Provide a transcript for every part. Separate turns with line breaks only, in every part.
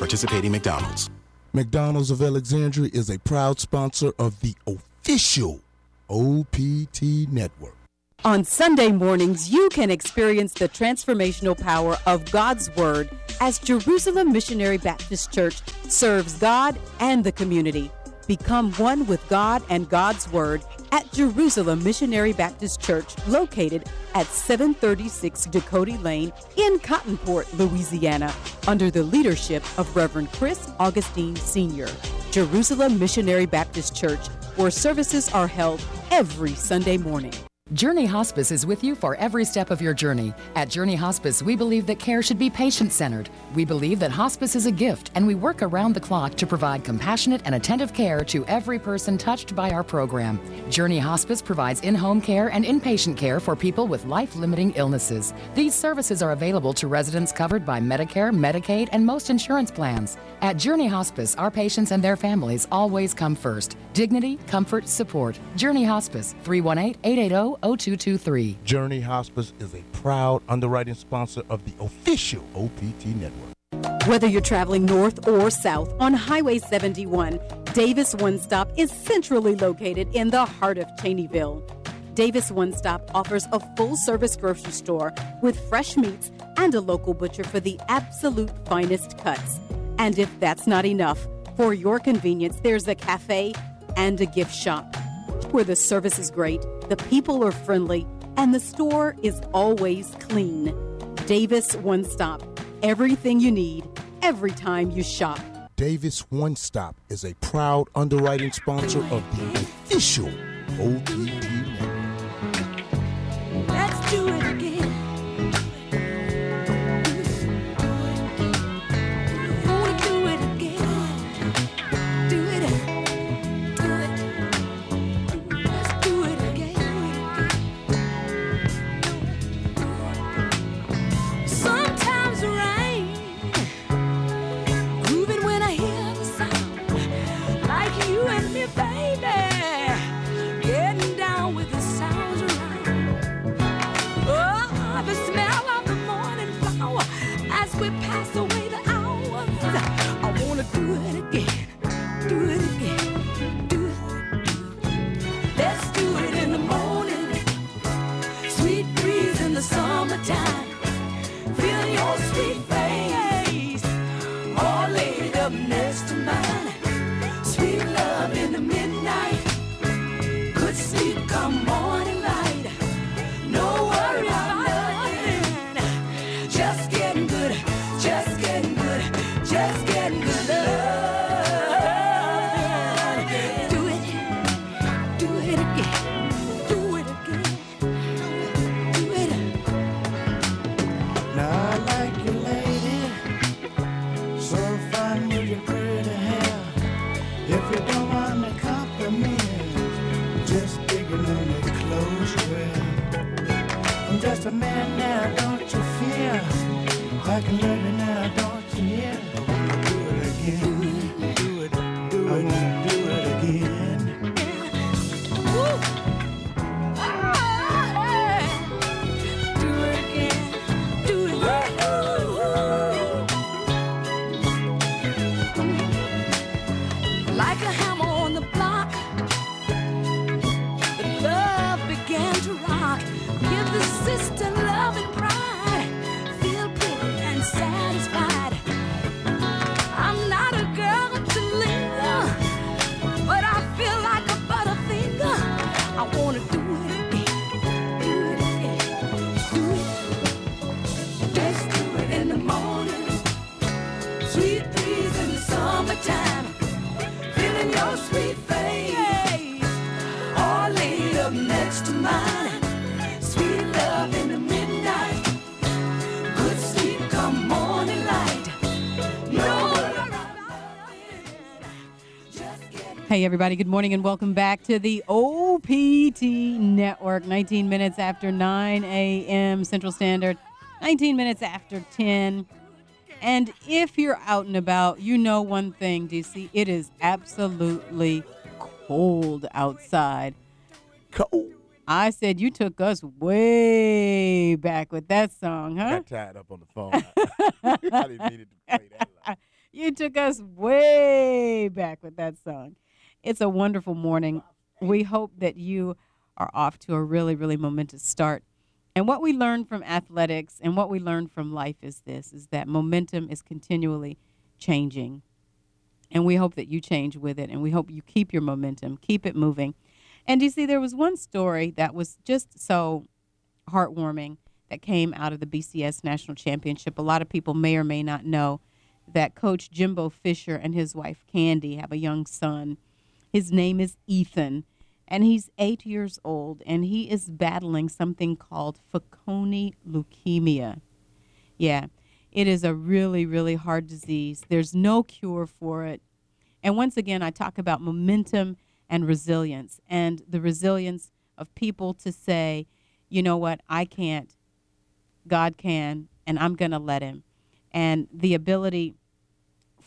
participating McDonald's.
McDonald's of Alexandria is a proud sponsor of the official OPT network.
On Sunday mornings, you can experience the transformational power of God's Word as Jerusalem Missionary Baptist Church serves God and the community. Become one with God and God's Word at Jerusalem Missionary Baptist Church, located at 736 Dakota Lane in Cottonport, Louisiana, under the leadership of Reverend Chris Augustine Sr. Jerusalem Missionary Baptist Church, where services are held every Sunday morning.
Journey Hospice is with you for every step of your journey. At Journey Hospice, we believe that care should be patient centered. We believe that hospice is a gift, and we work around the clock to provide compassionate and attentive care to every person touched by our program. Journey Hospice provides in home care and inpatient care for people with life limiting illnesses. These services are available to residents covered by Medicare, Medicaid, and most insurance plans. At Journey Hospice, our patients and their families always come first. Dignity, comfort, support. Journey Hospice, 318 880 0223.
Journey Hospice is a proud underwriting sponsor of the official OPT network.
Whether you're traveling north or south on Highway 71, Davis One Stop is centrally located in the heart of Cheneyville. Davis One Stop offers a full service grocery store with fresh meats and a local butcher for the absolute finest cuts. And if that's not enough, for your convenience, there's a cafe and a gift shop where the service is great, the people are friendly, and the store is always clean. Davis One Stop. Everything you need, every time you shop.
Davis One Stop is a proud underwriting sponsor of the official OPT
Hey, everybody. Good morning and welcome back to the OPT Network. 19 minutes after 9 a.m. Central Standard, 19 minutes after 10. And if you're out and about, you know one thing, DC. It is absolutely cold outside.
Cold.
I said you took us way back with that song, huh?
Got tied up on the phone. I didn't mean it to play that
you took us way back with that song. It's a wonderful morning. We hope that you are off to a really, really momentous start. And what we learn from athletics and what we learn from life is this is that momentum is continually changing. And we hope that you change with it and we hope you keep your momentum, keep it moving. And you see, there was one story that was just so heartwarming that came out of the BCS National Championship. A lot of people may or may not know that Coach Jimbo Fisher and his wife Candy have a young son. His name is Ethan, and he's eight years old, and he is battling something called Fanconi leukemia. Yeah, it is a really, really hard disease. There's no cure for it. And once again, I talk about momentum and resilience, and the resilience of people to say, you know what, I can't, God can, and I'm going to let Him. And the ability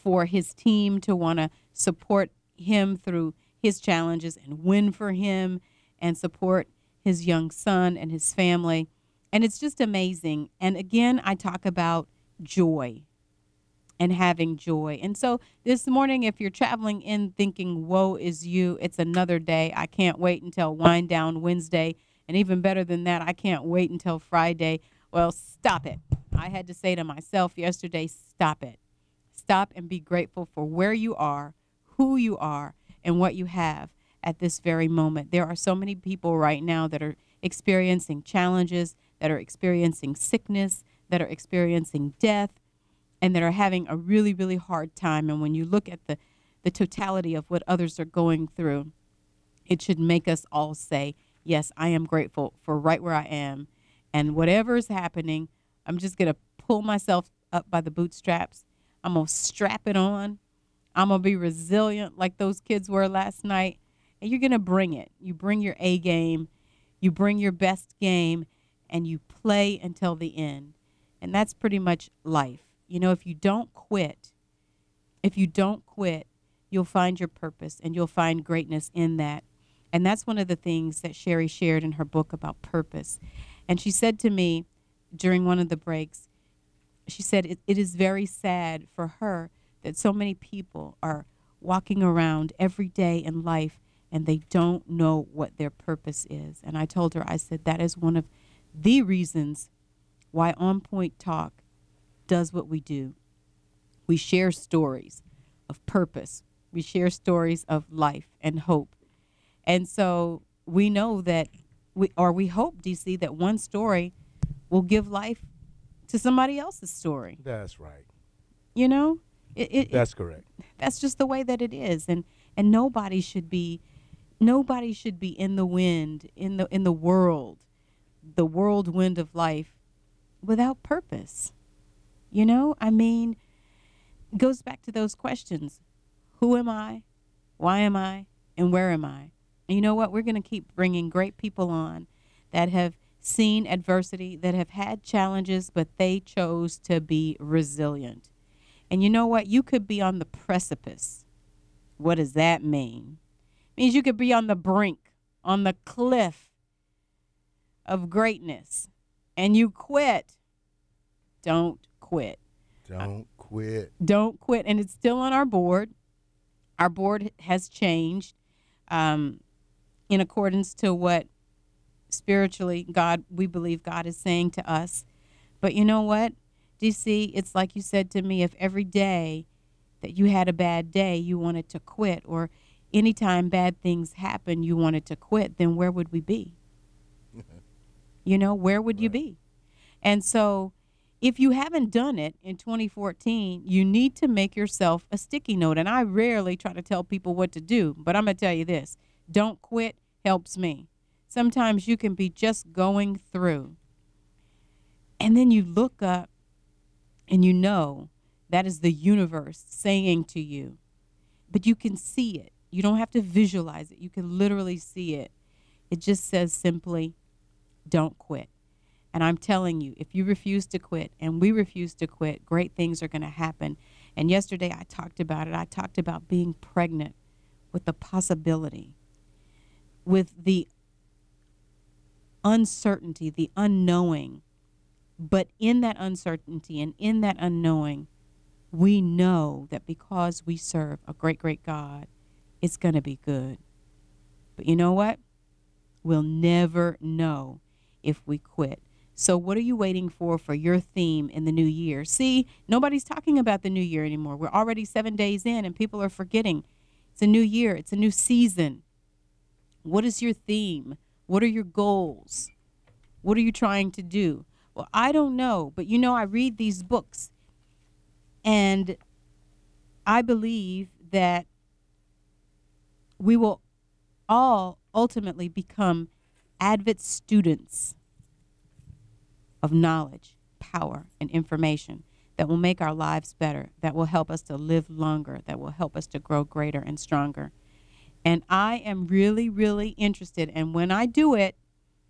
for his team to want to support him through his challenges and win for him and support his young son and his family. And it's just amazing. And again, I talk about joy and having joy. And so this morning, if you're traveling in thinking, woe is you, it's another day. I can't wait until Wind Down Wednesday. And even better than that, I can't wait until Friday. Well, stop it. I had to say to myself yesterday, stop it. Stop and be grateful for where you are, who you are, and what you have at this very moment. There are so many people right now that are experiencing challenges, that are experiencing sickness, that are experiencing death, and that are having a really, really hard time. And when you look at the, the totality of what others are going through, it should make us all say, Yes, I am grateful for right where I am and whatever is happening, I'm just going to pull myself up by the bootstraps. I'm going to strap it on. I'm going to be resilient like those kids were last night. And you're going to bring it. You bring your A game, you bring your best game, and you play until the end. And that's pretty much life. You know, if you don't quit, if you don't quit, you'll find your purpose and you'll find greatness in that. And that's one of the things that Cherie shared in her book about purpose. And she said to me during one of the breaks, she said, it, it is very sad for her that so many people are walking around every day in life and they don't know what their purpose is. And I told her, I said, that is one of the reasons why On Point Talk does what we do. We share stories of purpose, we share stories of life and hope. And so we know that we or we hope DC that one story will give life to somebody else's story.
That's right.
You know, it, it,
That's correct.
that's just the way that it is, and and nobody should be, nobody should be in the wind in the in the world, the whirlwind of life, without purpose. You know, I mean, it goes back to those questions: Who am I? Why am I? And where am I? And you know what? We're going to keep bringing great people on that have seen adversity, that have had challenges, but they chose to be resilient. And you know what? You could be on the precipice. What does that mean? It means you could be on the brink, on the cliff of greatness, and you quit. Don't quit.
Don't quit.
Don't quit. And it's still on our board. Our board has changed. Um, in accordance to what spiritually God we believe God is saying to us. But you know what? DC, it's like you said to me if every day that you had a bad day, you wanted to quit or anytime bad things happen, you wanted to quit, then where would we be? you know, where would you be? And so if you haven't done it in 2014, you need to make yourself a sticky note. And I rarely try to tell people what to do, but I'm going to tell you this don't quit helps me. Sometimes you can be just going through, and then you look up and you know that is the universe saying to you, but you can see it. You don't have to visualize it, you can literally see it. It just says simply, don't quit. And I'm telling you, if you refuse to quit and we refuse to quit, great things are going to happen. And yesterday I talked about it. I talked about being pregnant with the possibility, with the uncertainty, the unknowing. But in that uncertainty and in that unknowing, we know that because we serve a great, great God, it's going to be good. But you know what? We'll never know if we quit. So, what are you waiting for for your theme in the new year? See, nobody's talking about the new year anymore. We're already seven days in, and people are forgetting. It's a new year, it's a new season. What is your theme? What are your goals? What are you trying to do? Well, I don't know, but you know, I read these books, and I believe that we will all ultimately become Advent students of knowledge, power, and information that will make our lives better, that will help us to live longer, that will help us to grow greater and stronger. And I am really, really interested. And when I do it,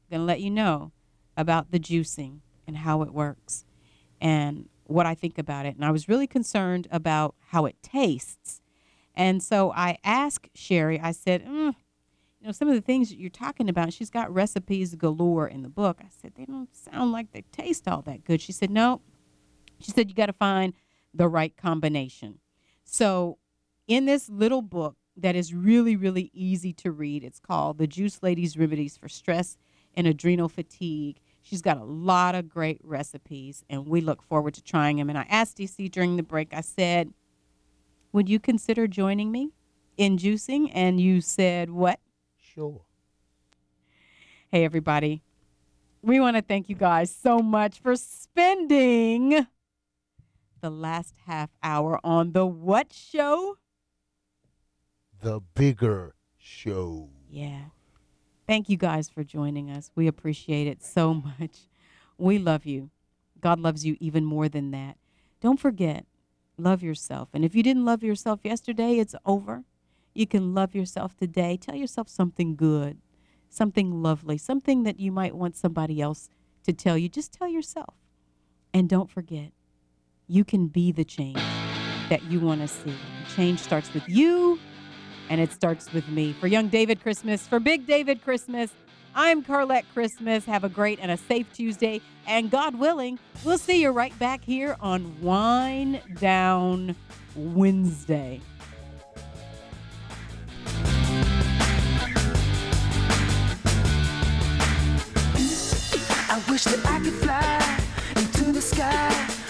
I'm going to let you know about the juicing and how it works and what I think about it. And I was really concerned about how it tastes. And so I asked Cherie, I said, mm, you know, some of the things that you're talking about, she's got recipes galore in the book. I said, they don't sound like they taste all that good. She said, no. She said, you got to find the right combination. So, in this little book that is really, really easy to read, it's called The Juice Lady's Remedies for Stress and Adrenal Fatigue. She's got a lot of great recipes, and we look forward to trying them. And I asked DC during the break, I said, Would you consider joining me in juicing? And you said, What?
Sure.
Hey, everybody. We want to thank you guys so much for spending the last half hour on the what show?
The bigger show.
Yeah. Thank you guys for joining us. We appreciate it so much. We love you. God loves you even more than that. Don't forget, love yourself. And if you didn't love yourself yesterday, it's over. You can love yourself today. Tell yourself something good, something lovely, something that you might want somebody else to tell you. Just tell yourself. And don't forget, you can be the change that you want to see. Change starts with you, and it starts with me. For Young David Christmas, for Big David Christmas, I'm Carlette Christmas. Have a great and a safe Tuesday. And God willing, we'll see you right back here on Wine Down Wednesday.
I wish that I could fly into the sky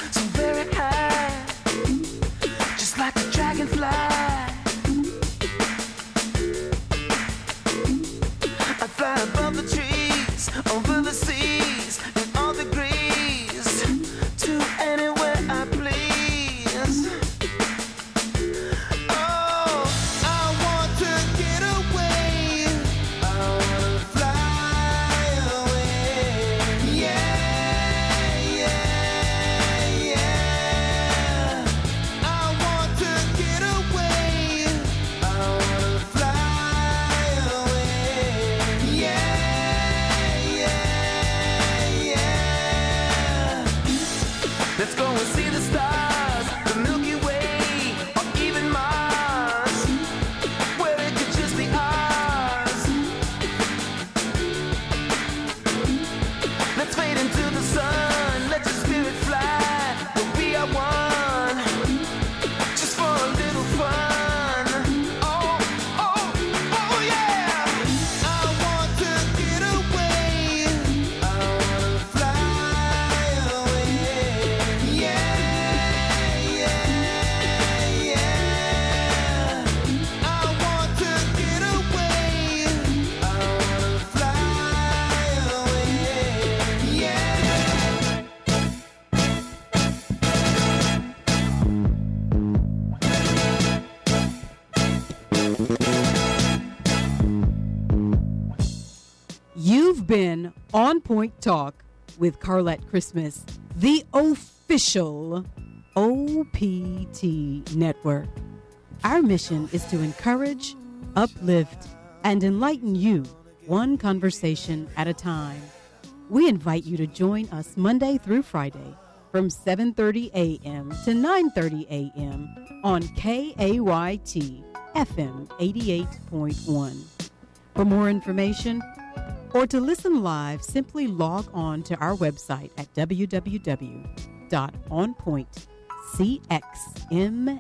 on Point Talk with Carlette Christmas, the official OPT network. Our mission is to encourage, uplift, and enlighten you one conversation at a time. We invite you to join us Monday through Friday from 7:30 a.m. to 9:30 a.m. on KAYT FM 88.1. For more information or to listen live, simply log on to our website at www.onpoint CXMA